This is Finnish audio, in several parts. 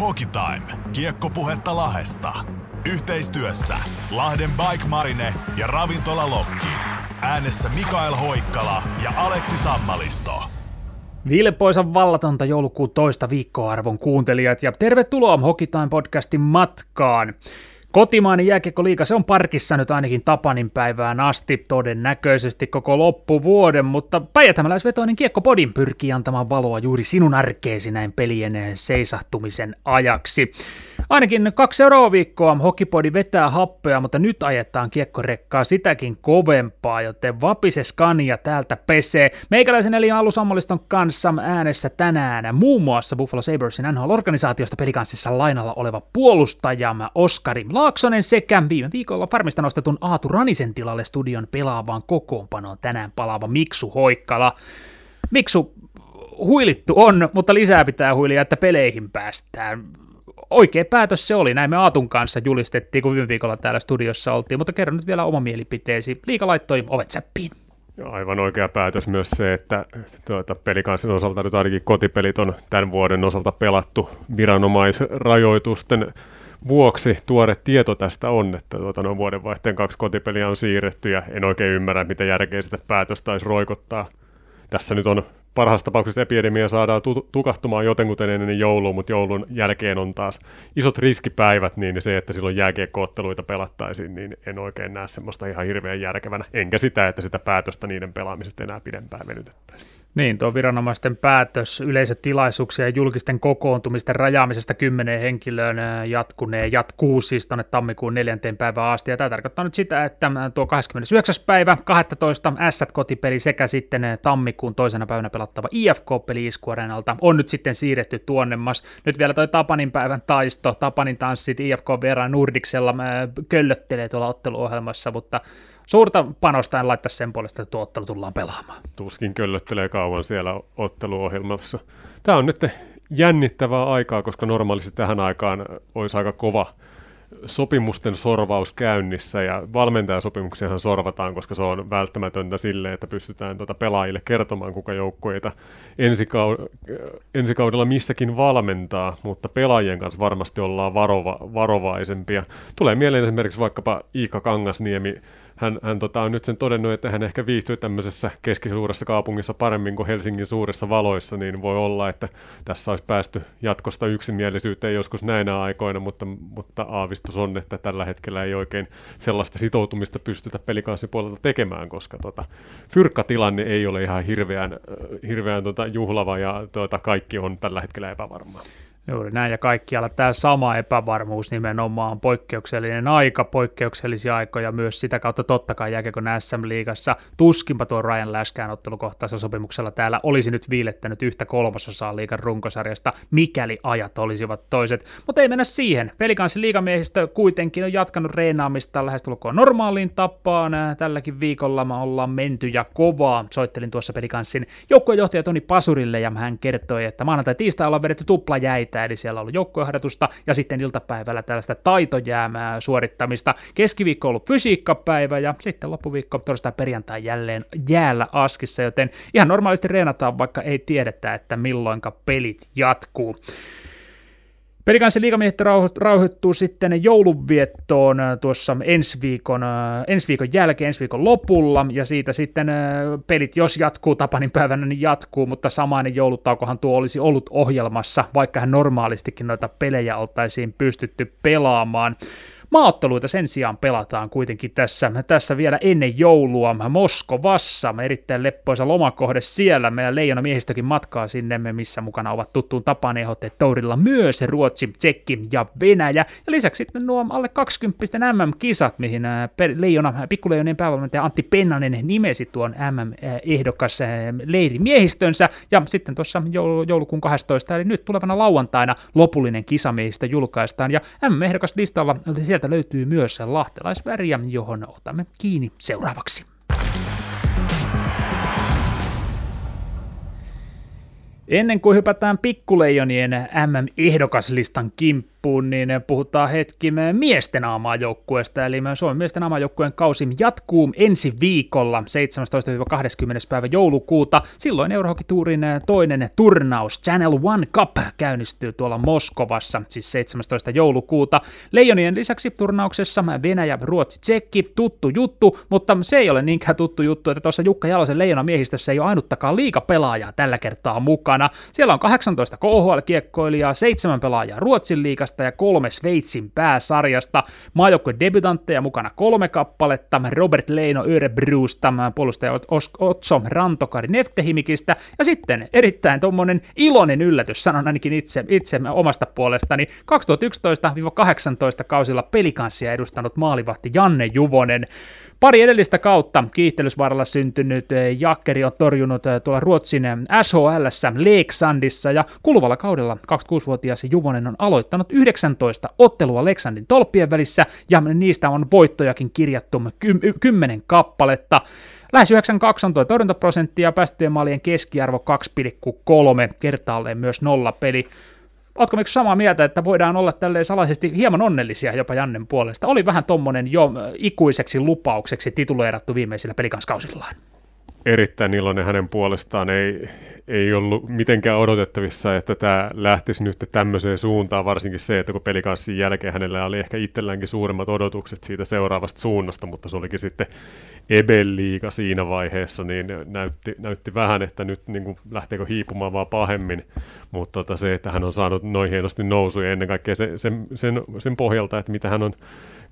Hockey Time. Kiekkopuhetta Lahesta. Yhteistyössä Lahden Bike Marine ja Ravintola Lokki. Äänessä Mikael Hoikkala ja Aleksi Sammalisto. Vilpoisan vallatonta joulukuun toista viikkoa arvon kuuntelijat ja tervetuloa Hockey Time podcastin matkaan. Kotimainen jääkiekkoliiga, se on parkissa nyt ainakin Tapanin päivään asti, todennäköisesti koko loppuvuoden, mutta päijätämäläisvetoinen kiekkopodin pyrkii antamaan valoa juuri sinun arkeesi näin pelien seisahtumisen ajaksi. Ainakin kaksi seuraavaa viikkoa Hokipodi vetää happea, mutta nyt ajetaan kiekkorekkaa sitäkin kovempaa, joten vapise skania täältä pesee. Meikäläisen eli Allu Sammoliston kanssa äänessä tänään muun muassa Buffalo Sabersin NHL-organisaatiosta pelikanssissa lainalla oleva puolustajamme Oskari Laaksonen sekä viime viikolla farmista nostetun Aatu Ranisen tilalle studion pelaavaan kokoonpanoon tänään palaava Miksu Hoikkala. Miksu, huilittu on, mutta lisää pitää huilia, että peleihin päästään oikea päätös se oli, näin me Aatun kanssa julistettiin, kun viime viikolla täällä studiossa oltiin, mutta kerro nyt vielä oma mielipiteesi. Liika laittoi ovet säppiin. Aivan oikea päätös myös se, että tuota, pelikansin osalta nyt ainakin kotipelit on tämän vuoden osalta pelattu viranomaisrajoitusten vuoksi tuore tieto tästä on, että tuota, noin vuodenvaihteen kaksi kotipeliä on siirretty ja en oikein ymmärrä, mitä järkeä sitä päätöstä taisi roikottaa. Tässä nyt on parhaassa tapauksessa epidemia saadaan tu- tukahtumaan jotenkuten ennen joulua, mutta joulun jälkeen on taas isot riskipäivät, niin se, että silloin jääkiekkootteluita pelattaisiin, niin en oikein näe semmoista ihan hirveän järkevänä, enkä sitä, että sitä päätöstä niiden pelaamisesta enää pidempään venytettäisiin. Niin, tuo viranomaisten päätös yleisötilaisuuksien ja julkisten kokoontumisten rajaamisesta kymmeneen henkilöön jatkuneen jatkuu siis tuonne tammikuun neljänteen päivään asti. Ja tämä tarkoittaa nyt sitä, että tuo 29. päivä 12. S-kotipeli sekä sitten tammikuun toisena päivänä pelattava IFK-peli Iskuarenalta on nyt sitten siirretty tuonnemmas. Nyt vielä toi Tapanin päivän taisto, Tapanin tanssit IFK Vera Nordiksella köllöttelee tuolla otteluohjelmassa, mutta suurta panosta en laittaa sen puolesta, että tuo ottelu tullaan pelaamaan. Tuskin köllöttelee kauan siellä otteluohjelmassa. Tämä on nyt jännittävää aikaa, koska normaalisti tähän aikaan olisi aika kova sopimusten sorvaus käynnissä ja valmentajasopimuksiahan sorvataan, koska se on välttämätöntä sille, että pystytään tuota pelaajille kertomaan, kuka joukkueita ensi, ensi kaudella missäkin valmentaa, mutta pelaajien kanssa varmasti ollaan varova, varovaisempia. Tulee mieleen esimerkiksi vaikkapa Iika Kangasniemi, hän, hän tota, on nyt sen todennut, että hän ehkä viihtyy tämmöisessä keskisuuressa kaupungissa paremmin kuin Helsingin suurissa valoissa, niin voi olla, että tässä olisi päästy jatkosta yksimielisyyteen joskus näinä aikoina, mutta, mutta aavistus on, että tällä hetkellä ei oikein sellaista sitoutumista pystytä puolelta tekemään, koska tota, fyrkkatilanne ei ole ihan hirveän, hirveän tota, juhlava ja tota, kaikki on tällä hetkellä epävarmaa. Juuri näin, ja kaikkialla tämä sama epävarmuus nimenomaan, poikkeuksellinen aika, poikkeuksellisia aikoja myös sitä kautta totta kai jääkiekon SM-liigassa. Tuskinpa tuo Ryan Läskään ottelukohtaisella sopimuksella täällä olisi nyt viilettänyt yhtä kolmasosaa liigan runkosarjasta, mikäli ajat olisivat toiset. Mutta ei mennä siihen. Pelikanssin liigamiehistö kuitenkin on jatkanut reenaamista lähestulkoon normaaliin tapaan. Tälläkin viikolla me ollaan menty ja kovaa. Soittelin tuossa Pelikanssin joukkuejohtaja Toni Pasurille ja hän kertoi, että maanantai tiistai ollaan vedetty tuplajäitä siitä, eli siellä on ollut joukkueharjoitusta ja sitten iltapäivällä tällaista taitojäämää suorittamista. Keskiviikko on ollut fysiikkapäivä ja sitten loppuviikko torstai perjantai jälleen jäällä askissa, joten ihan normaalisti reenataan, vaikka ei tiedetä, että milloinka pelit jatkuu. Pelikanssin liigamiehet rauhoittuu sitten joulunviettoon äh, tuossa ensi viikon, äh, ensi viikon jälkeen, ensi viikon lopulla, ja siitä sitten äh, pelit, jos jatkuu Tapanin päivänä, niin jatkuu, mutta samainen joulutaukohan tuo olisi ollut ohjelmassa, vaikka hän normaalistikin noita pelejä oltaisiin pystytty pelaamaan. Maaotteluita sen sijaan pelataan kuitenkin tässä, tässä vielä ennen joulua Moskovassa. Erittäin leppoisa lomakohde siellä. Meidän leijona miehistökin matkaa sinne, missä mukana ovat tuttuun tapaan ehdotteet Tourilla myös Ruotsi, Tsekki ja Venäjä. Ja lisäksi sitten nuo alle 20 MM-kisat, mihin leijona, pikkuleijonien päävalmentaja Antti Pennanen nimesi tuon MM-ehdokas leirimiehistönsä. Ja sitten tuossa joulukuun 12, eli nyt tulevana lauantaina lopullinen kisamiehistö julkaistaan. Ja MM-ehdokas listalla sieltä sieltä löytyy myös lahtelaisväriä, johon otamme kiinni seuraavaksi. Ennen kuin hypätään pikkuleijonien MM-ehdokaslistan kimppuun, niin puhutaan hetki miesten aamajoukkueesta, eli Suomen miesten aamajoukkueen kausi jatkuu ensi viikolla 17-20. päivä joulukuuta. Silloin Eurohokituurin toinen turnaus Channel One Cup käynnistyy tuolla Moskovassa, siis 17. joulukuuta. Leijonien lisäksi turnauksessa Venäjä, Ruotsi, Tsekki, tuttu juttu, mutta se ei ole niinkään tuttu juttu, että tuossa Jukka Jalosen leijona miehistössä ei ole ainuttakaan liikapelaajaa tällä kertaa mukaan mukana. Siellä on 18 KHL-kiekkoilijaa, 7 pelaajaa Ruotsin liikasta ja kolme Sveitsin pääsarjasta. Maajoukkueen debutantteja mukana kolme kappaletta, Robert Leino Örebrusta, puolustaja Otso Rantokari Neftehimikistä, ja sitten erittäin tuommoinen iloinen yllätys, sanon ainakin itse, itse omasta puolestani, 2011-18 kausilla pelikanssia edustanut maalivahti Janne Juvonen. Pari edellistä kautta kiihtelysvaralla syntynyt eh, Jakkeri on torjunut eh, tuolla Ruotsin eh, SHL Leksandissa ja kuluvalla kaudella 26-vuotias Juvonen on aloittanut 19 ottelua Leksandin tolppien välissä ja niistä on voittojakin kirjattu 10 kappaletta. Lähes 92 on tuo ja päästöjen maalien keskiarvo 2,3 kertaalleen myös nolla peli. Oletko miksi samaa mieltä, että voidaan olla tälleen salaisesti hieman onnellisia jopa Jannen puolesta? Oli vähän tommonen jo ikuiseksi lupaukseksi tituleerattu viimeisillä pelikanskausillaan. Erittäin iloinen hänen puolestaan. Ei, ei ollut mitenkään odotettavissa, että tämä lähtisi nyt tämmöiseen suuntaan, varsinkin se, että kun pelikanssin jälkeen hänellä oli ehkä itselläänkin suuremmat odotukset siitä seuraavasta suunnasta, mutta se olikin sitten Ebel-liiga siinä vaiheessa, niin näytti, näytti vähän, että nyt niin kuin, lähteekö hiipumaan vaan pahemmin, mutta tota, se, että hän on saanut noin hienosti nousuja ennen kaikkea se, sen, sen, sen pohjalta, että mitä hän on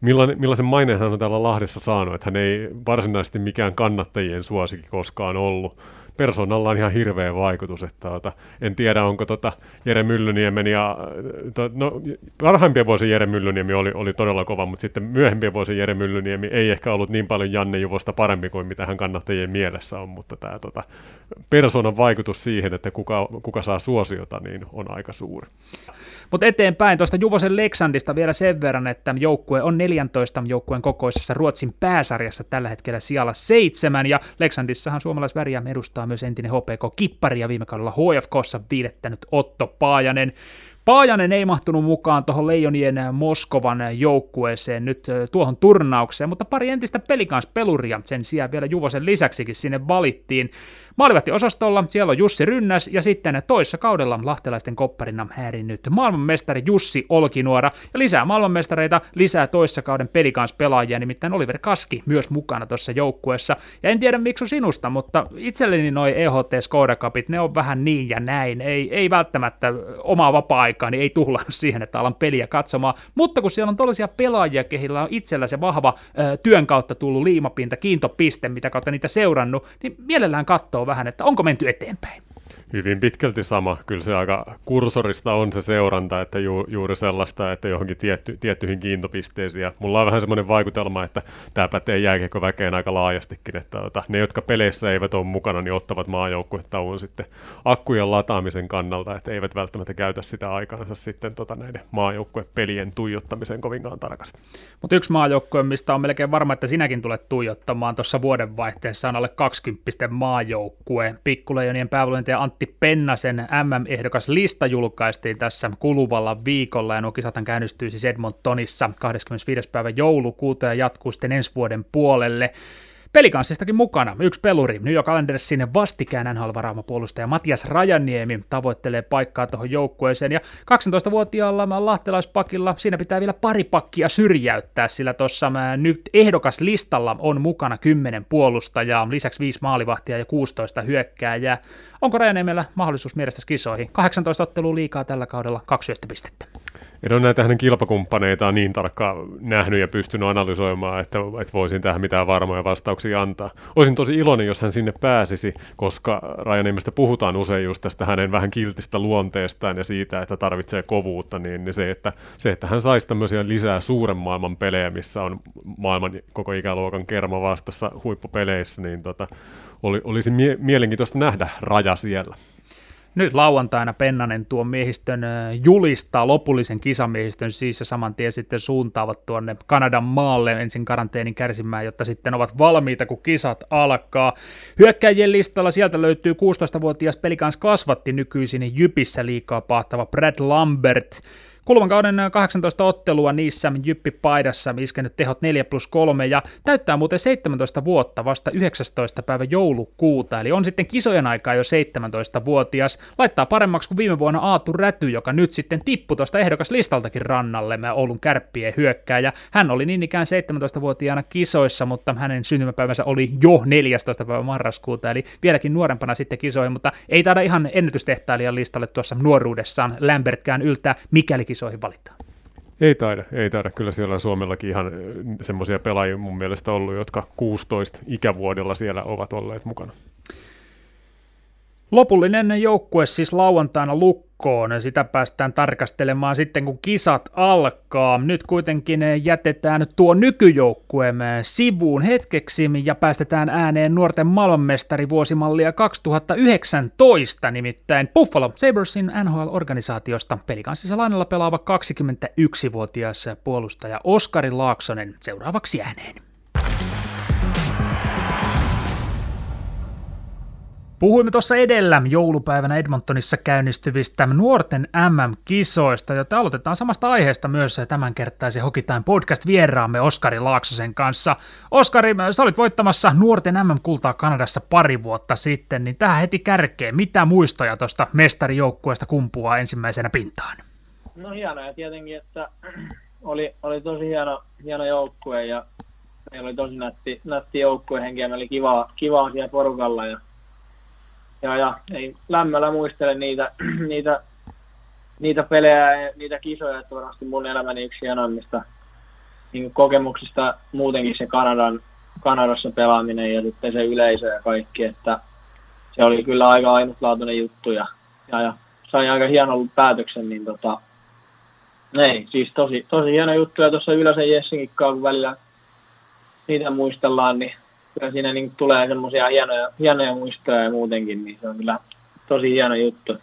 millainen, millaisen maineen hän on täällä Lahdessa saanut, että hän ei varsinaisesti mikään kannattajien suosikin koskaan ollut, persoonalla on ihan hirveä vaikutus. Että, tota, en tiedä, onko tota Jere Myllyniemen ja to, no, parhaimpien vuosien Jere Myllyniemi oli, oli todella kova, mutta sitten myöhempien vuosien Jere Myllyniemi ei ehkä ollut niin paljon Janne Juvosta parempi kuin mitä hän kannattajien mielessä on, mutta tämä tota, persoonan vaikutus siihen, että kuka, kuka saa suosiota, niin on aika suuri. Mutta eteenpäin tuosta Juvosen Leksandista vielä sen verran, että joukkue on 14 joukkueen kokoisessa Ruotsin pääsarjassa tällä hetkellä sijalla seitsemän, ja Leksandissahan suomalaisväriä edustaa myös entinen HPK-kippari ja viime kaudella HFKssa viidettänyt Otto Paajanen. Paajanen ei mahtunut mukaan tuohon Leijonien Moskovan joukkueeseen nyt tuohon turnaukseen, mutta pari entistä pelikanspeluria sen sijaan vielä Juvosen lisäksikin sinne valittiin. Maalivahti-osastolla siellä on Jussi Rynnäs ja sitten toissa kaudella lahtelaisten kopparina häirinyt maailmanmestari Jussi Olkinuora ja lisää maailmanmestareita, lisää toissa kauden pelaajia, nimittäin Oliver Kaski myös mukana tuossa joukkueessa. Ja en tiedä miksi sinusta, mutta itselleni noi EHT Skoda Cupit, ne on vähän niin ja näin. Ei, ei välttämättä omaa vapaa-aikaa, niin ei tuhlannut siihen, että alan peliä katsomaan. Mutta kun siellä on tollaisia pelaajia, kehillä on itsellä se vahva ö, työn kautta tullut liimapinta, kiintopiste, mitä kautta niitä seurannut, niin mielellään katsoo kertoo vähän, että onko menty eteenpäin. Hyvin pitkälti sama. Kyllä se aika kursorista on se seuranta, että ju, juuri sellaista, että johonkin tietty, tiettyihin kiintopisteisiin. Ja mulla on vähän semmoinen vaikutelma, että tämä pätee jääkiekkoväkeen aika laajastikin, että ota, ne, jotka peleissä eivät ole mukana, niin ottavat maajoukkuetauon sitten akkujen lataamisen kannalta, että eivät välttämättä käytä sitä aikaansa sitten tota, näiden maajoukkuepelien tuijottamiseen kovinkaan tarkasti. Mutta yksi maajoukkue, mistä on melkein varma, että sinäkin tulet tuijottamaan tuossa vuodenvaihteessa, on alle 20 maajoukkue. Pikkuleijonien päävalmentaja Antti Antti Pennasen MM-ehdokas lista julkaistiin tässä kuluvalla viikolla, ja nuo kisathan käynnistyy siis Edmontonissa 25. päivä joulukuuta ja jatkuu sitten ensi vuoden puolelle. Pelikanssistakin mukana yksi peluri, New York Islandersin vastikään nhl puolustaja Matias Rajaniemi tavoittelee paikkaa tuohon joukkueeseen, ja 12-vuotiaalla lahtelaispakilla siinä pitää vielä pari pakkia syrjäyttää, sillä tuossa nyt ehdokas listalla on mukana 10 puolustajaa, lisäksi 5 maalivahtia ja 16 hyökkääjää. Onko Rajaniemellä mahdollisuus mielestäsi kisoihin? 18 ottelua liikaa tällä kaudella, kaksi syöttöpistettä. En ole näitä hänen kilpakumppaneitaan niin tarkkaan nähnyt ja pystynyt analysoimaan, että, että voisin tähän mitään varmoja vastauksia antaa. Olisin tosi iloinen, jos hän sinne pääsisi, koska Rajaniemestä puhutaan usein just tästä hänen vähän kiltistä luonteestaan ja siitä, että tarvitsee kovuutta, niin se, että, se, että hän saisi tämmöisiä lisää suuren maailman pelejä, missä on maailman koko ikäluokan kerma vastassa huippupeleissä, niin tota, oli, olisi mie- mielenkiintoista nähdä raja siellä. Nyt lauantaina Pennanen tuon miehistön julistaa lopullisen kisamiehistön siis ja saman tien sitten suuntaavat tuonne Kanadan maalle ensin karanteenin kärsimään, jotta sitten ovat valmiita, kun kisat alkaa. Hyökkäjien listalla sieltä löytyy 16-vuotias pelikans kasvatti nykyisin Jypissä liikaa pahtava Brad Lambert, Kuluvan kauden 18 ottelua niissä Jyppi paidassa iskenyt tehot 4 plus 3 ja täyttää muuten 17 vuotta vasta 19. päivä joulukuuta, eli on sitten kisojen aikaa jo 17-vuotias. Laittaa paremmaksi kuin viime vuonna Aatu Räty, joka nyt sitten tippui tuosta ehdokaslistaltakin rannalle Oulun kärppien hyökkääjä. Hän oli niin ikään 17-vuotiaana kisoissa, mutta hänen syntymäpäivänsä oli jo 14. päivä marraskuuta, eli vieläkin nuorempana sitten kisoihin, mutta ei taida ihan ennätystehtailijan listalle tuossa nuoruudessaan Lambertkään yltää, mikäli kisoihin valitaan? Ei taida, ei taida. Kyllä siellä on Suomellakin ihan semmoisia pelaajia mun mielestä ollut, jotka 16 ikävuodella siellä ovat olleet mukana. Lopullinen joukkue siis lauantaina lukkoon. Sitä päästään tarkastelemaan sitten, kun kisat alkaa. Nyt kuitenkin jätetään tuo nykyjoukkueemme sivuun hetkeksi ja päästetään ääneen nuorten maailmanmestari vuosimallia 2019, nimittäin Buffalo Sabersin NHL-organisaatiosta pelikanssissa lainalla pelaava 21-vuotias puolustaja Oskari Laaksonen seuraavaksi ääneen. Puhuimme tuossa edellä joulupäivänä Edmontonissa käynnistyvistä nuorten MM-kisoista, joita aloitetaan samasta aiheesta myös tämänkertaisen Hokitain podcast-vieraamme Oskari Laaksosen kanssa. Oskari, sä olit voittamassa nuorten MM-kultaa Kanadassa pari vuotta sitten, niin tähän heti kärkeen. Mitä muistoja tuosta mestarijoukkueesta kumpuaa ensimmäisenä pintaan? No hienoja tietenkin, että oli, oli tosi hieno, hieno joukkue ja meillä oli tosi nätti, nätti joukkuehenki ja oli kiva, kiva siellä porukalla ja ja, ja ei lämmöllä muistele niitä, niitä, niitä pelejä ja niitä kisoja, että varmasti mun elämäni yksi hienoimmista niin kokemuksista muutenkin se Kanadan, Kanadassa pelaaminen ja sitten se yleisö ja kaikki, että se oli kyllä aika ainutlaatuinen juttu ja, ja, ja sai aika hienon päätöksen, niin tota, ei, siis tosi, tosi hieno juttu ja tuossa Ylösen Jessinkin kun välillä niitä muistellaan, niin kyllä siinä niin tulee semmoisia hienoja, hienoja muistoja ja muutenkin, niin se on kyllä tosi hieno juttu.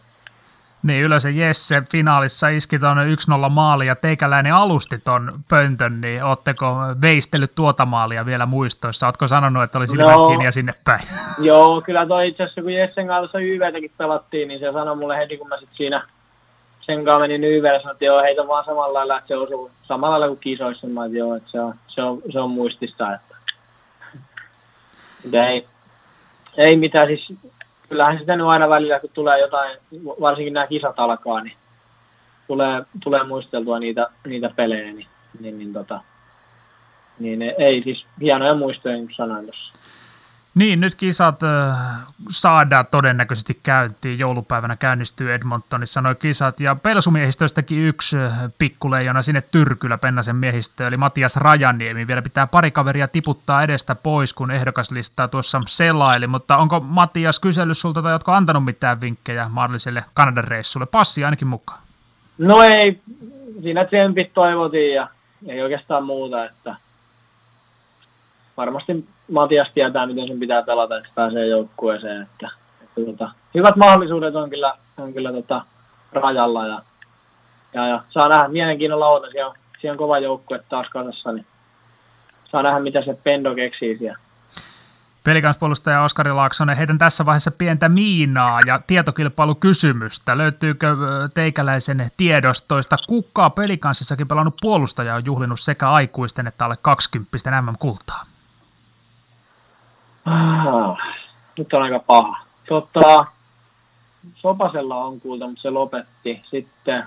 Niin, Ylösen Jesse finaalissa iski tuon 1-0 maali ja teikäläinen alusti ton pöntön, niin ootteko veistellyt tuota maalia vielä muistoissa? Ootko sanonut, että oli silmät no, kiinni ja sinne päin? Joo, kyllä toi itse asiassa kun Jessen kanssa YVtäkin pelattiin, niin se sanoi mulle heti kun mä sit siinä sen kanssa menin YVlle, sanoi, että joo, heitä vaan samalla lailla, että se osuu samalla lailla kuin kisoissa. Mä että joo, että se on, se on, se on muistista, että ei, ei mitään, siis kyllähän sitä nyt aina välillä, kun tulee jotain, varsinkin nämä kisat alkaa, niin tulee, tulee muisteltua niitä, niitä pelejä, niin, niin, niin, tota, niin ei siis hienoja muistoja, niin sanoin tuossa. Niin, nyt kisat saadaan todennäköisesti käyntiin. Joulupäivänä käynnistyy Edmontonissa noin kisat. Ja Pelsumiehistöstäkin yksi pikkuleijona sinne Tyrkylä Pennasen miehistö, eli Matias Rajaniemi. Vielä pitää pari kaveria tiputtaa edestä pois, kun ehdokaslistaa tuossa selaili. Mutta onko Matias kysellyt sulta tai jotka antanut mitään vinkkejä mahdolliselle Kanadan reissulle? Passi ainakin mukaan. No ei, siinä tsempit toivotiin ja ei oikeastaan muuta, että varmasti Matias tietää, miten sen pitää pelata, että pääsee joukkueeseen. Että, että tota, hyvät mahdollisuudet on kyllä, on kyllä tota, rajalla ja, ja, ja, saa nähdä mielenkiinnolla oota. Siellä siellä on kova joukkue taas kasassa, niin saa nähdä, mitä se Pendo keksii siellä. Pelikanspuolustaja Oskari Laaksonen, heitän tässä vaiheessa pientä miinaa ja tietokilpailukysymystä. Löytyykö teikäläisen tiedostoista, kuka pelikanssissakin pelannut puolustaja on juhlinut sekä aikuisten että alle 20 MM-kultaa? Ah, nyt on aika paha. Tota, Sopasella on kulta, mutta se lopetti. Sitten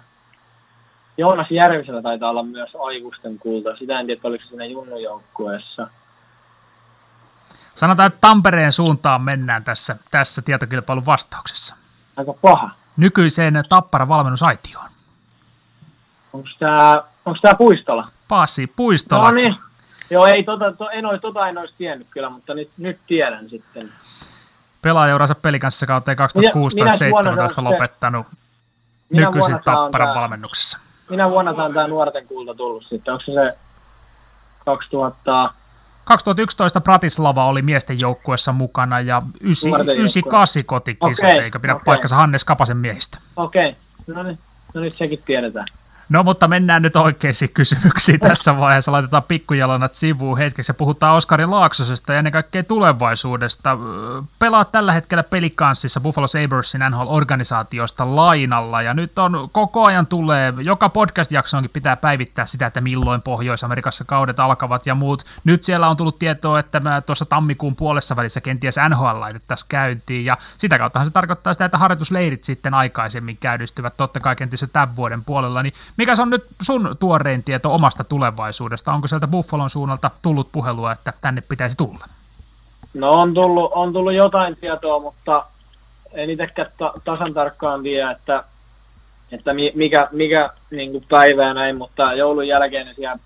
Joonas Järvisellä taitaa olla myös aikuisten kulta. Sitä en tiedä, oliko se siinä junnujoukkueessa. Sanotaan, että Tampereen suuntaan mennään tässä, tässä tietokilpailun vastauksessa. Aika paha. Nykyiseen Tappara valmennusaitioon. Onko tämä onko tää Puistola? Passi Puistola. No niin, Joo, ei, tota, to, en, ole, tota en olisi tiennyt kyllä, mutta nyt, nyt tiedän sitten. Pelaajauransa pelikanssa kautta 2016-2017 lopettanut nykyisin Tapparan tää, valmennuksessa. Minä vuonna tämä nuorten kulta tullut sitten? Onko se se 2000, 2011 Bratislava oli miesten joukkueessa mukana ja 98 kotikisat, okay, eikö pidä okay. paikkansa Hannes Kapasen miehistä? Okei, okay. no niin, no nyt sekin tiedetään. No mutta mennään nyt oikeisiin kysymyksiin tässä vaiheessa. Laitetaan pikkujalonat sivuun hetkeksi ja puhutaan Oskari Laaksosesta ja ennen kaikkea tulevaisuudesta. Pelaat tällä hetkellä pelikanssissa Buffalo Sabersin NHL-organisaatiosta lainalla ja nyt on koko ajan tulee, joka podcast-jaksoonkin pitää päivittää sitä, että milloin Pohjois-Amerikassa kaudet alkavat ja muut. Nyt siellä on tullut tietoa, että mä tuossa tammikuun puolessa välissä kenties NHL laitettaisiin käyntiin ja sitä kauttahan se tarkoittaa sitä, että harjoitusleirit sitten aikaisemmin käydystyvät totta kai kenties jo tämän vuoden puolella, niin mikä on nyt sun tuorein tieto omasta tulevaisuudesta? Onko sieltä Buffalon suunnalta tullut puhelua, että tänne pitäisi tulla? No on tullut, on tullut jotain tietoa, mutta en itsekään ta- tasan tarkkaan tiedä, että, että mikä, mikä niin kuin päivä ja näin, mutta joulun jälkeen ne siellä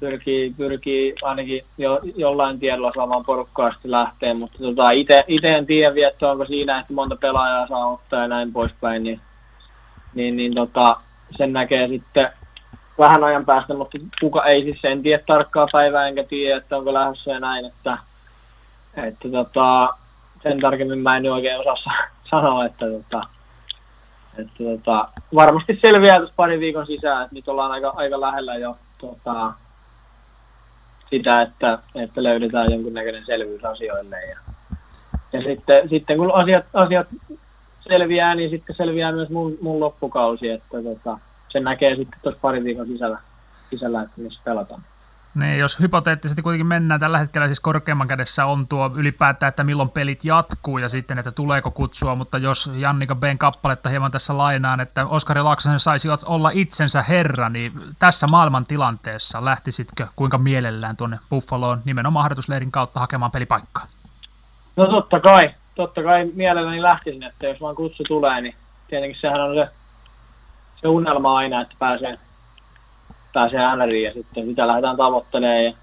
pyrkii, pyrkii ainakin jo, jollain tiedolla saamaan porukkaa sitten lähteen, mutta tota, itse en tiedä vielä, onko siinä, että monta pelaajaa saa ottaa ja näin poispäin, niin, niin, niin tota, sen näkee sitten vähän ajan päästä, mutta kuka ei siis en tiedä tarkkaa päivää enkä tiedä, että onko lähdössä ja näin, että, että tota, sen tarkemmin mä en oikein osaa sanoa, että, tota, että tota, varmasti selviää tässä pari viikon sisään, että nyt ollaan aika, aika lähellä jo tota, sitä, että, että löydetään jonkunnäköinen selvyys asioille. Ja, ja sitten, sitten kun asiat, asiat selviää, niin sitten selviää myös mun, mun loppukausi, että tota, sen näkee sitten tuossa pari viikon sisällä, sisällä että missä pelataan. Niin, jos hypoteettisesti kuitenkin mennään, tällä hetkellä siis korkeamman kädessä on tuo ylipäätään, että milloin pelit jatkuu ja sitten, että tuleeko kutsua, mutta jos Jannika Ben kappaletta hieman tässä lainaan, että Oskari Laaksonen saisi olla itsensä herra, niin tässä maailman tilanteessa lähtisitkö kuinka mielellään tuonne Buffaloon nimenomaan harjoitusleirin kautta hakemaan pelipaikkaa? No totta kai, totta kai mielelläni lähtisin, että jos vaan kutsu tulee, niin tietenkin sehän on se, se unelma aina, että pääsee, pääsee NRiin ja sitten sitä lähdetään tavoittelemaan. Ja,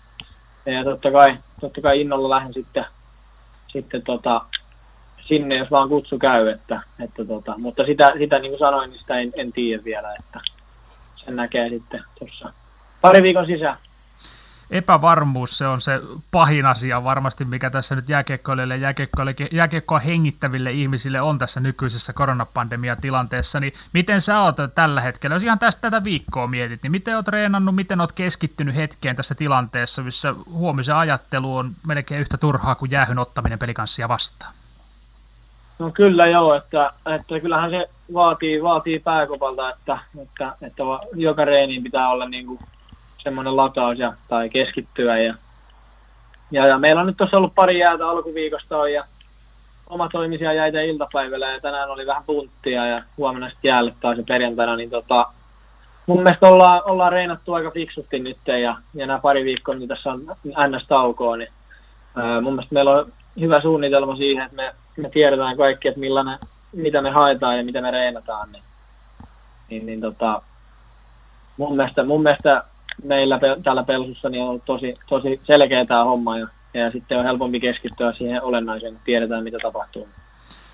ja totta, kai, totta kai innolla lähden sitten, sitten tota, sinne, jos vaan kutsu käy. Että, että tota, mutta sitä, sitä niin kuin sanoin, niin sitä en, en tiedä vielä, että sen näkee sitten tuossa pari viikon sisään epävarmuus, se on se pahin asia varmasti, mikä tässä nyt jääkiekkoilijoille ja jääkiekkoa hengittäville ihmisille on tässä nykyisessä koronapandemia-tilanteessa, niin miten sä oot tällä hetkellä, jos ihan tästä tätä viikkoa mietit, niin miten oot treenannut, miten oot keskittynyt hetkeen tässä tilanteessa, missä huomisen ajattelu on melkein yhtä turhaa kuin jäähyn ottaminen pelikanssia vastaan? No kyllä joo, että, että kyllähän se vaatii, vaatii pääkopalta, että, että, että joka reeniin pitää olla niin kuin semmoinen lataus ja, tai keskittyä. Ja, ja, ja, meillä on nyt tuossa ollut pari jäätä alkuviikosta ja oma toimisia jäitä iltapäivällä ja tänään oli vähän punttia ja huomenna sitten jäälle taas ja perjantaina, niin tota, mun mielestä ollaan, ollaan reinattu aika fiksusti nyt ja, ja nämä pari viikkoa, niin tässä on ns-taukoa, niin ää, mun mielestä meillä on hyvä suunnitelma siihen, että me, me tiedetään kaikki, että millainen, mitä me haetaan ja mitä me reinataan, niin, niin, niin tota, mun mielestä, mun mielestä meillä täällä Pelsussa niin on ollut tosi, tosi selkeä tämä homma ja, ja sitten on helpompi keskittyä siihen olennaiseen, että tiedetään mitä tapahtuu.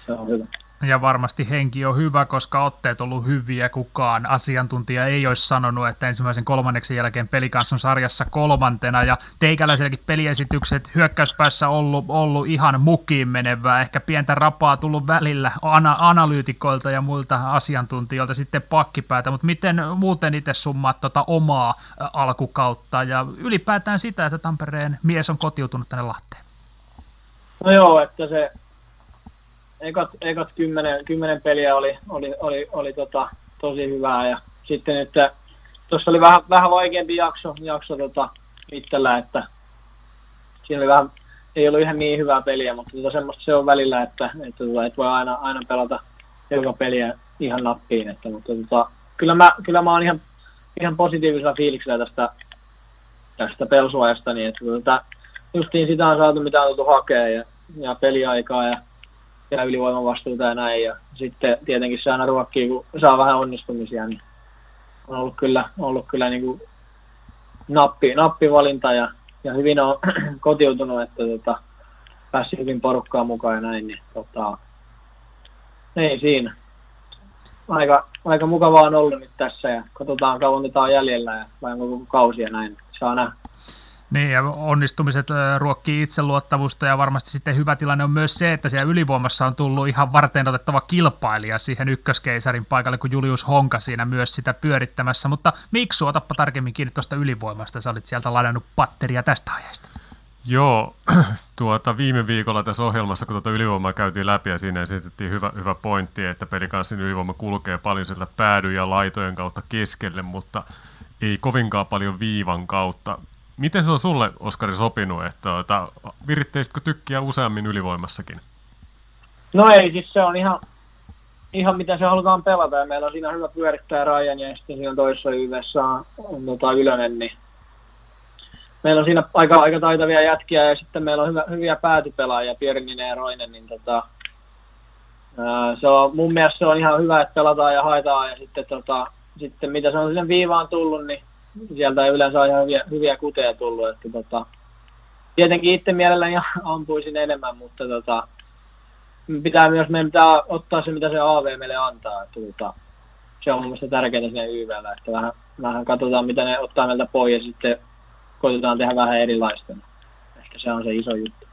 Se on hyvä. Ja varmasti henki on hyvä, koska otteet on ollut hyviä. Kukaan asiantuntija ei olisi sanonut, että ensimmäisen kolmanneksen jälkeen pelikans on sarjassa kolmantena. Ja teikäläiselläkin peliesitykset hyökkäyspäässä ollut, ollut ihan mukiin menevää. Ehkä pientä rapaa tullut välillä ana- analyytikoilta ja muilta asiantuntijoilta sitten pakkipäätä. Mutta miten muuten itse summaat tota omaa alkukautta ja ylipäätään sitä, että Tampereen mies on kotiutunut tänne Lahteen? No joo, että se ekat, ekat kymmenen, kymmenen peliä oli, oli, oli, oli tota, tosi hyvää ja sitten että tuossa oli vähän, vähän vaikeampi jakso, jakso tota, itsellä, että siinä oli vähän, ei ollut ihan niin hyvää peliä, mutta tota, semmoista se on välillä, että, että, tota, et voi aina, aina pelata joka peliä ihan nappiin, että, mutta tota, kyllä, mä, kyllä mä oon ihan, ihan positiivisella fiiliksellä tästä, tästä pelsuajasta, niin että tota, justiin sitä on saatu, mitä on tultu hakea ja, ja peliaikaa ja ja ylivoimavastuuta ja näin. Ja sitten tietenkin se aina ruokkii, kun saa vähän onnistumisia, niin on ollut kyllä, ollut kyllä niin kuin nappi, nappivalinta ja, ja hyvin on kotiutunut, että tota, päässyt hyvin porukkaa mukaan ja näin, niin tota, ei siinä. Aika, aika mukavaa on ollut nyt tässä ja katsotaan kauan tätä on jäljellä ja vai onko kausi ja näin. Saa nähdä. Niin, ja onnistumiset ruokkii itseluottamusta, ja varmasti sitten hyvä tilanne on myös se, että siellä ylivoimassa on tullut ihan varten otettava kilpailija siihen ykköskeisarin paikalle, kun Julius Honka siinä myös sitä pyörittämässä. Mutta miksi otappa tarkemmin kiinni tuosta ylivoimasta, sä olit sieltä ladannut patteria tästä aiheesta? Joo, tuota, viime viikolla tässä ohjelmassa, kun tuota ylivoimaa käytiin läpi ja siinä esitettiin hyvä, hyvä pointti, että pelikanssin ylivoima kulkee paljon sieltä päädy- ja laitojen kautta keskelle, mutta ei kovinkaan paljon viivan kautta. Miten se on sulle, Oskari, sopinut? Että, tuota, viritteisikö tykkiä useammin ylivoimassakin? No ei, siis se on ihan, ihan mitä se halutaan pelata. Ja meillä on siinä hyvä pyörittää Rajan ja sitten siinä toisessa yhdessä on, on tota Ylönen, niin meillä on siinä aika, aika taitavia jätkiä ja sitten meillä on hyvä, hyviä päätypelaajia, Pierninen ja Roinen, niin tota, ää, se on, mun mielestä se on ihan hyvä, että pelataan ja haetaan ja sitten, tota, sitten mitä se on sinne viivaan tullut, niin sieltä yleensä ihan hyviä, hyviä kuteja tullut, että tota, tietenkin itse mielelläni ampuisin enemmän, mutta tota, pitää myös, meidän pitää ottaa se, mitä se AV meille antaa, että tota, se on mun mielestä tärkeää sinne YVllä, että vähän, vähän katsotaan, mitä ne ottaa meiltä pois ja sitten koitetaan tehdä vähän erilaista. Ehkä se on se iso juttu.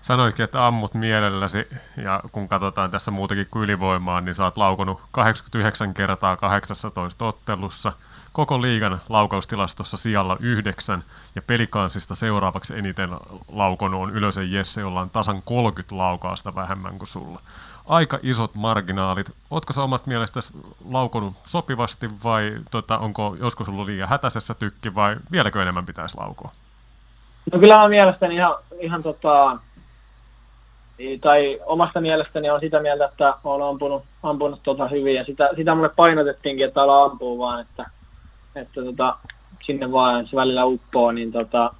Sanoikin, että ammut mielelläsi, ja kun katsotaan tässä muutakin kuin ylivoimaa, niin sä oot laukonut 89 kertaa 18 ottelussa, koko liigan laukaustilastossa sijalla yhdeksän, ja pelikansista seuraavaksi eniten laukonut on Ylösen Jesse, jolla on tasan 30 laukausta vähemmän kuin sulla. Aika isot marginaalit. Ootko sä omasta mielestäsi laukonut sopivasti vai tota, onko joskus ollut liian hätäisessä tykki vai vieläkö enemmän pitäisi laukoa? No kyllä on mielestäni ihan, ihan tota, tai omasta mielestäni on sitä mieltä, että olen ampunut, ampunut tota hyvin ja sitä, sitä mulle painotettiinkin, että ala ampuu vaan, että, että tota, sinne vaan se välillä uppoo, niin tota,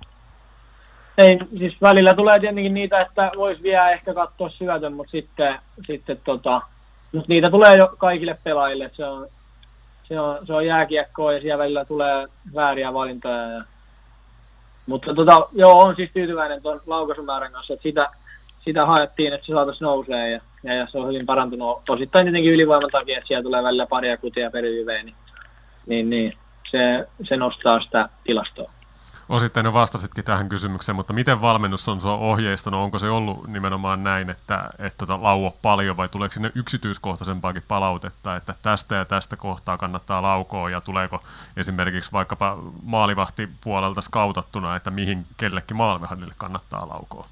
ei, siis välillä tulee tietenkin niitä, että voisi vielä ehkä katsoa syötön, mutta sitten, sitten tota, mutta niitä tulee jo kaikille pelaajille, se on, se on, se on jääkiekkoa ja siellä välillä tulee vääriä valintoja. Ja, mutta tota, joo, on siis tyytyväinen tuon laukaisumäärän kanssa, että sitä, sitä haettiin, että se saataisiin nousee ja, ja, ja, se on hyvin parantunut osittain tietenkin ylivoiman takia, että siellä tulee välillä paria kutia per niin, niin, niin se, se nostaa sitä tilastoa. Osittain jo vastasitkin tähän kysymykseen, mutta miten valmennus on sinua ohjeistanut? Onko se ollut nimenomaan näin, että, että tota, lauo paljon vai tuleeko sinne yksityiskohtaisempaakin palautetta, että tästä ja tästä kohtaa kannattaa laukoa ja tuleeko esimerkiksi vaikkapa maalivahtipuolelta skautattuna, että mihin kellekin maalivahdille kannattaa laukoa?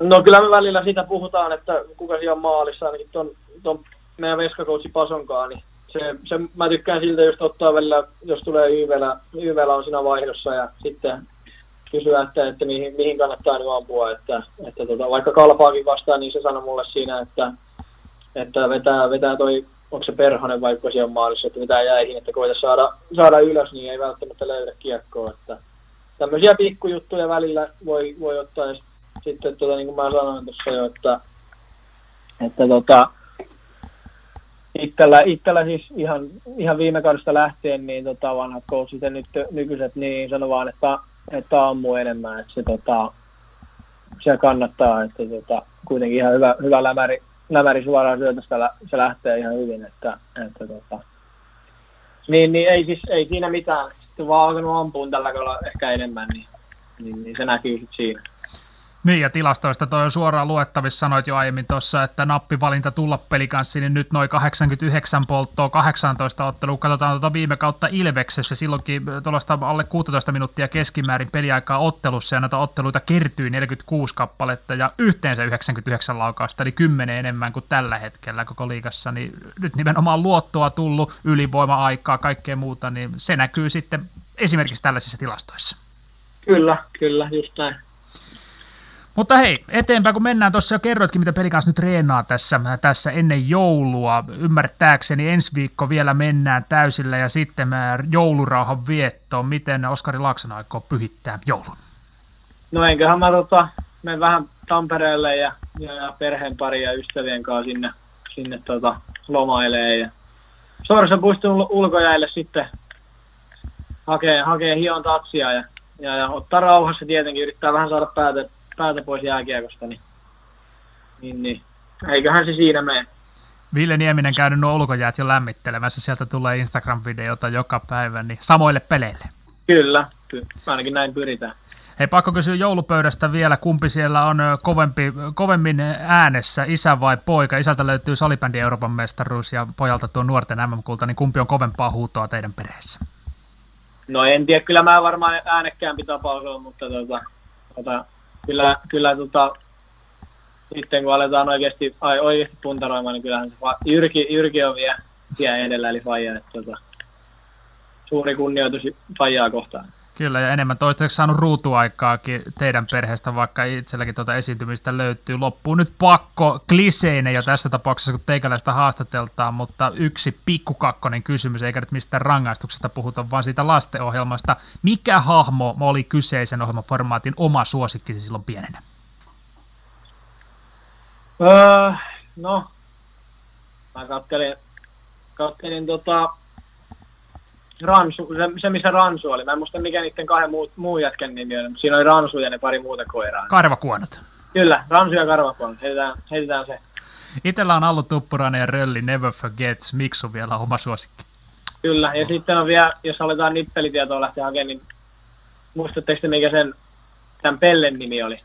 No kyllä me välillä sitä puhutaan, että kuka siellä on maalissa, ainakin ton, ton meidän veskakoutsi Pasonkaan, niin se, se, mä tykkään siltä just ottaa välillä, jos tulee YVllä, YVllä on siinä vaihdossa ja sitten kysyä, että, että mihin, mihin kannattaa nyt ampua, että, että tota, vaikka kalpaakin vastaan, niin se sanoi mulle siinä, että, että vetää, vetää toi, onko se perhonen vaikka siellä maalissa, että vetää jäihin, että koita saada, saada ylös, niin ei välttämättä löydä kiekkoa, että tämmöisiä pikkujuttuja välillä voi, voi ottaa, ja sitten tota, niin kuin mä sanoin tuossa jo, että, että tota, itsellä, itsellä siis ihan, ihan viime kaudesta lähtien niin tota, vanhat coachit ja nyt nykyiset niin sanoo vaan, että, että ammu enemmän, että se, tota, se kannattaa, että tota, kuitenkin ihan hyvä, hyvä lämäri, lämäri suoraan syötöstä se lähtee ihan hyvin, että, että tota, niin, niin ei, siis, ei siinä mitään, sitten vaan alkanut ampuun tällä kaudella ehkä enemmän, niin, niin, niin se näkyy sitten siinä. Niin, ja tilastoista toi on suoraan luettavissa, sanoit jo aiemmin tuossa, että nappivalinta tulla pelikanssiin, niin nyt noin 89 polttoa, 18 ottelua, katsotaan tuota viime kautta Ilveksessä, silloinkin tuollaista alle 16 minuuttia keskimäärin peliaikaa ottelussa, ja näitä otteluita kertyi 46 kappaletta, ja yhteensä 99 laukausta, eli 10 enemmän kuin tällä hetkellä koko liigassa, niin nyt nimenomaan luottoa tullut, ylivoima-aikaa, kaikkea muuta, niin se näkyy sitten esimerkiksi tällaisissa tilastoissa. Kyllä, kyllä, just näin. Mutta hei, eteenpäin kun mennään, tuossa jo kerroitkin, mitä pelikas nyt treenaa tässä, tässä ennen joulua. Ymmärtääkseni ensi viikko vielä mennään täysillä ja sitten joulurauhan viettoon. Miten Oskari Laakson aikoo pyhittää joulun? No enköhän mä tota, menen vähän Tampereelle ja, ja, ja perheen pari ja ystävien kanssa sinne, sinne tota, lomailee. Ja Sorsa puistun ulkojäille sitten hakee, hakee hion tatsia ja, ja, ja ottaa rauhassa tietenkin, yrittää vähän saada päätä päältä pois jääkiekosta, niin, niin, niin eiköhän se siinä mene. Ville Nieminen käynyt nuo ulkojäät jo lämmittelemässä, sieltä tulee Instagram-videota joka päivä, niin samoille peleille. Kyllä, kyllä. ainakin näin pyritään. Hei, pakko kysyä joulupöydästä vielä, kumpi siellä on kovempi, kovemmin äänessä, isä vai poika? Isältä löytyy salibändi Euroopan mestaruus ja pojalta tuo nuorten MM-kulta, niin kumpi on kovempaa huutoa teidän perheessä? No en tiedä, kyllä mä varmaan äänekkäämpi tapaus on, mutta tota, tota, kyllä, kyllä tota, sitten kun aletaan oikeasti, ai, oikeasti puntaroimaan, niin kyllähän se Jyrki, Jyrki on vielä, vielä edellä, eli Faija. Että, tota, suuri kunnioitus Faijaa kohtaan. Kyllä, ja enemmän toistaiseksi saanut ruutuaikaakin teidän perheestä, vaikka itselläkin tuota esiintymistä löytyy. Loppuu nyt pakko kliseinen jo tässä tapauksessa, kun teikäläistä haastateltaan, mutta yksi pikkukakkonen kysymys, eikä nyt mistään rangaistuksesta puhuta, vaan siitä lastenohjelmasta. Mikä hahmo oli kyseisen ohjelmaformaatin oma suosikkisi silloin pienenä? Öö, no, mä kattelin, kattelin tota, Ransu, se, se, missä Ransu oli. Mä en muista mikä niiden kahden muu, muun jätkän nimi oli, mutta siinä oli Ransu ja ne pari muuta koiraa. Karvakuonot. Kyllä, Ransu ja Karvakuonot. Heitetään, heitetään se. Itellä on ollut Tuppurainen ja Rölli Never Forgets. Miksu vielä oma suosikki. Kyllä, ja sitten on vielä, jos aletaan nippelitietoa lähteä hakemaan, niin muistatteko te mikä sen tämän Pellen nimi oli?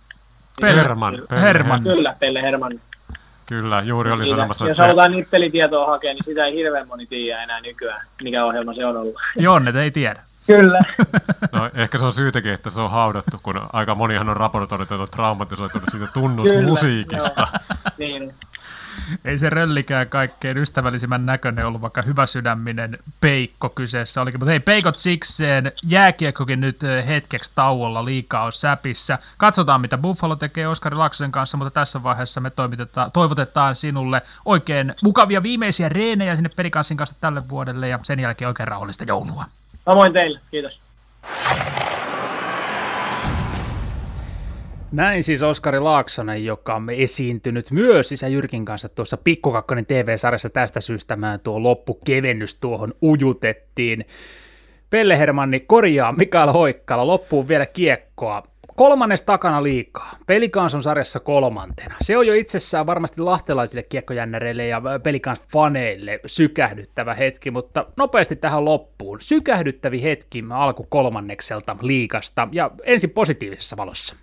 Pelle. Herman. Pelle. Herman. Kyllä, Pelle Herman. Kyllä, juuri oli sanomassa. Jos halutaan nippelitietoa hakea, niin sitä ei hirveän moni tiedä enää nykyään, mikä ohjelma se on ollut. Jonne ei tiedä. Kyllä. No ehkä se on syytäkin, että se on haudattu, kun aika monihan on raportoinut, että on traumatisoitunut siitä tunnusmusiikista. niin. Ei se röllikään kaikkein ystävällisimmän näköinen ollut, vaikka hyvä sydäminen peikko kyseessä olikin. Mutta hei, peikot sikseen, jääkiekkokin nyt hetkeksi tauolla, liikaa on säpissä. Katsotaan, mitä Buffalo tekee Oskari Laksosen kanssa, mutta tässä vaiheessa me toivotetaan sinulle oikein mukavia viimeisiä reenejä sinne pelikanssin kanssa tälle vuodelle ja sen jälkeen oikein rauhallista joulua. Samoin teille, kiitos. Näin siis Oskari Laaksonen, joka on esiintynyt myös isä Jyrkin kanssa tuossa Pikkukakkonen TV-sarjassa. Tästä syystä mä tuo loppukevennys tuohon ujutettiin. Pelle Hermanni korjaa Mikael Hoikkala, loppuun vielä kiekkoa. Kolmannes takana liikaa. Pelikans on sarjassa kolmantena. Se on jo itsessään varmasti lahtelaisille kiekkojännäreille ja Pelikans faneille sykähdyttävä hetki, mutta nopeasti tähän loppuun. Sykähdyttävi hetki alku kolmannekselta liikasta ja ensin positiivisessa valossa.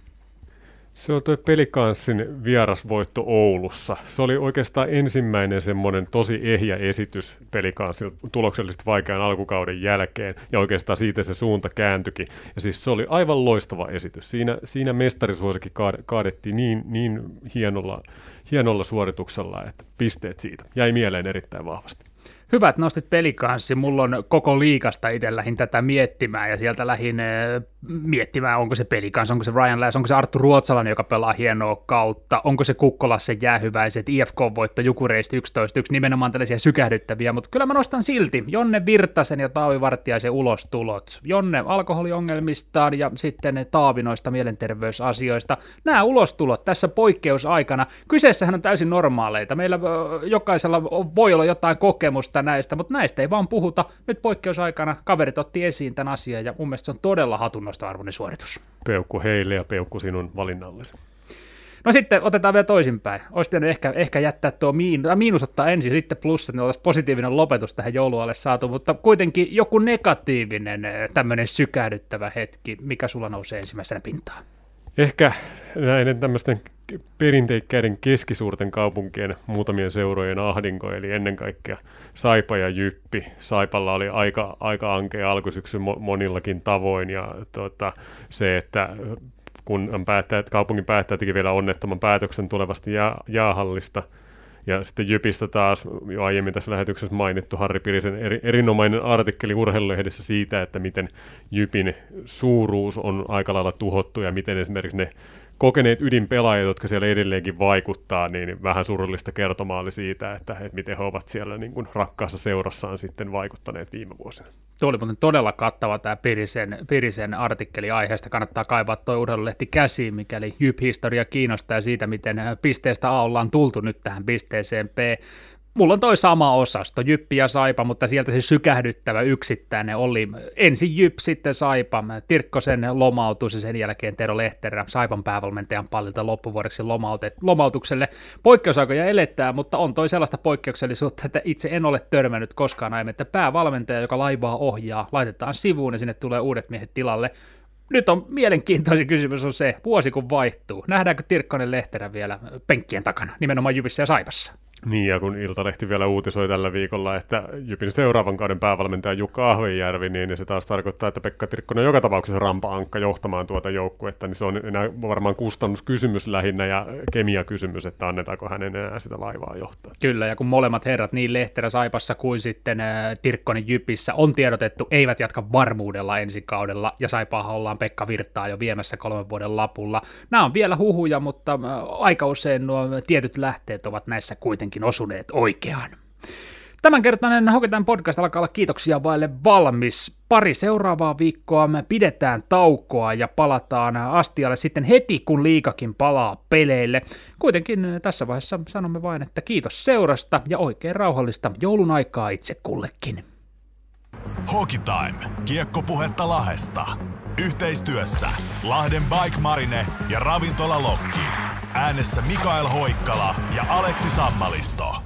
Se on tuo Pelikanssin vierasvoitto Oulussa. Se oli oikeastaan ensimmäinen semmoinen tosi ehjä esitys Pelikanssin tuloksellisesti vaikean alkukauden jälkeen, ja oikeastaan siitä se suunta kääntyikin. Ja siis se oli aivan loistava esitys. Siinä, siinä mestarisuosikin kaadettiin niin, niin hienolla, hienolla suorituksella, että pisteet siitä jäi mieleen erittäin vahvasti. Hyvä, että nostit pelikanssi. Mulla on koko liikasta itse lähin tätä miettimään ja sieltä lähin eh, miettimään, onko se pelikans, onko se Ryan Lass, onko se Arttu Ruotsalainen, joka pelaa hienoa kautta, onko se se jäähyväiset, IFK-voitto Jukureista 11-1, nimenomaan tällaisia sykähdyttäviä, mutta kyllä mä nostan silti Jonne Virtasen ja Taavi Vartiaisen ulostulot. Jonne alkoholiongelmistaan ja sitten Taavi noista mielenterveysasioista. Nämä ulostulot tässä poikkeusaikana, kyseessähän on täysin normaaleita. Meillä jokaisella voi olla jotain kokemusta näistä, mutta näistä ei vaan puhuta. Nyt poikkeusaikana kaverit otti esiin tämän asian ja mun mielestä se on todella hatunnosta arvoinen suoritus. Peukku heille ja peukku sinun valinnallesi. No sitten otetaan vielä toisinpäin. Olisi pitänyt ehkä, ehkä jättää tuo miinus, miinus ottaa ensin ja sitten plus, että olisi positiivinen lopetus tähän joulualle saatu, mutta kuitenkin joku negatiivinen eh, tämmöinen sykähdyttävä hetki, mikä sulla nousee ensimmäisenä pintaan? Ehkä näiden tämmöisten perinteikkäiden keskisuurten kaupunkien muutamien seurojen ahdinko, eli ennen kaikkea Saipa ja Jyppi. Saipalla oli aika, aika ankea alkusyksy monillakin tavoin, ja tuota, se, että kun päättäjät, kaupungin päättäjät teki vielä onnettoman päätöksen tulevasta jää, jäähallista, ja sitten Jypistä taas jo aiemmin tässä lähetyksessä mainittu Harri Pirisen eri, erinomainen artikkeli urheilulehdessä siitä, että miten Jypin suuruus on aika lailla tuhottu ja miten esimerkiksi ne kokeneet ydinpelaajat, jotka siellä edelleenkin vaikuttaa, niin vähän surullista kertomaa oli siitä, että, että miten he ovat siellä niin kuin rakkaassa seurassaan sitten vaikuttaneet viime vuosina. Tuo oli muuten todella kattava tämä Pirisen, Pirisen artikkeli aiheesta. Kannattaa kaivaa tuo urheilulehti käsiin, mikäli Jyp-historia kiinnostaa siitä, miten pisteestä A ollaan tultu nyt tähän pisteeseen B mulla on toi sama osasto, Jyppi ja Saipa, mutta sieltä se sykähdyttävä yksittäinen oli ensin Jyp, sitten Saipa, Tirkkosen lomautus ja sen jälkeen Tero Lehterä Saipan päävalmentajan pallilta loppuvuodeksi lomautukselle. Poikkeusaikoja eletään, mutta on toi sellaista poikkeuksellisuutta, että itse en ole törmännyt koskaan aiemmin, että päävalmentaja, joka laivaa ohjaa, laitetaan sivuun ja sinne tulee uudet miehet tilalle nyt on mielenkiintoisin kysymys on se, vuosi kun vaihtuu, nähdäänkö Tirkkonen Lehterä vielä penkkien takana, nimenomaan Jyvissä ja Saipassa? Niin, ja kun Iltalehti vielä uutisoi tällä viikolla, että Jypin seuraavan kauden päävalmentaja Jukka Ahvenjärvi, niin se taas tarkoittaa, että Pekka Tirkkonen on joka tapauksessa rampa-ankka johtamaan tuota joukkuetta, niin se on enää varmaan kustannuskysymys lähinnä ja kemiakysymys, että annetaanko hänen enää sitä laivaa johtaa. Kyllä, ja kun molemmat herrat, niin Lehterä Saipassa kuin sitten äh, Tirkkonen Jypissä, on tiedotettu, eivät jatka varmuudella ensi kaudella, ja Saipaahan ollaan Pekka Virtaa jo viemässä kolmen vuoden lapulla. Nämä on vielä huhuja, mutta äh, aika usein nuo tietyt lähteet ovat näissä kuitenkin kuitenkin osuneet oikeaan. Tämänkertainen Hoketan podcast alkaa olla kiitoksia vaille valmis. Pari seuraavaa viikkoa me pidetään taukoa ja palataan astialle sitten heti, kun liikakin palaa peleille. Kuitenkin tässä vaiheessa sanomme vain, että kiitos seurasta ja oikein rauhallista joulun aikaa itse kullekin. Hockey Time. Kiekkopuhetta Lahesta. Yhteistyössä Lahden Bike Marine ja Ravintola Lokki. Äänessä Mikael Hoikkala ja Aleksi Sammalisto.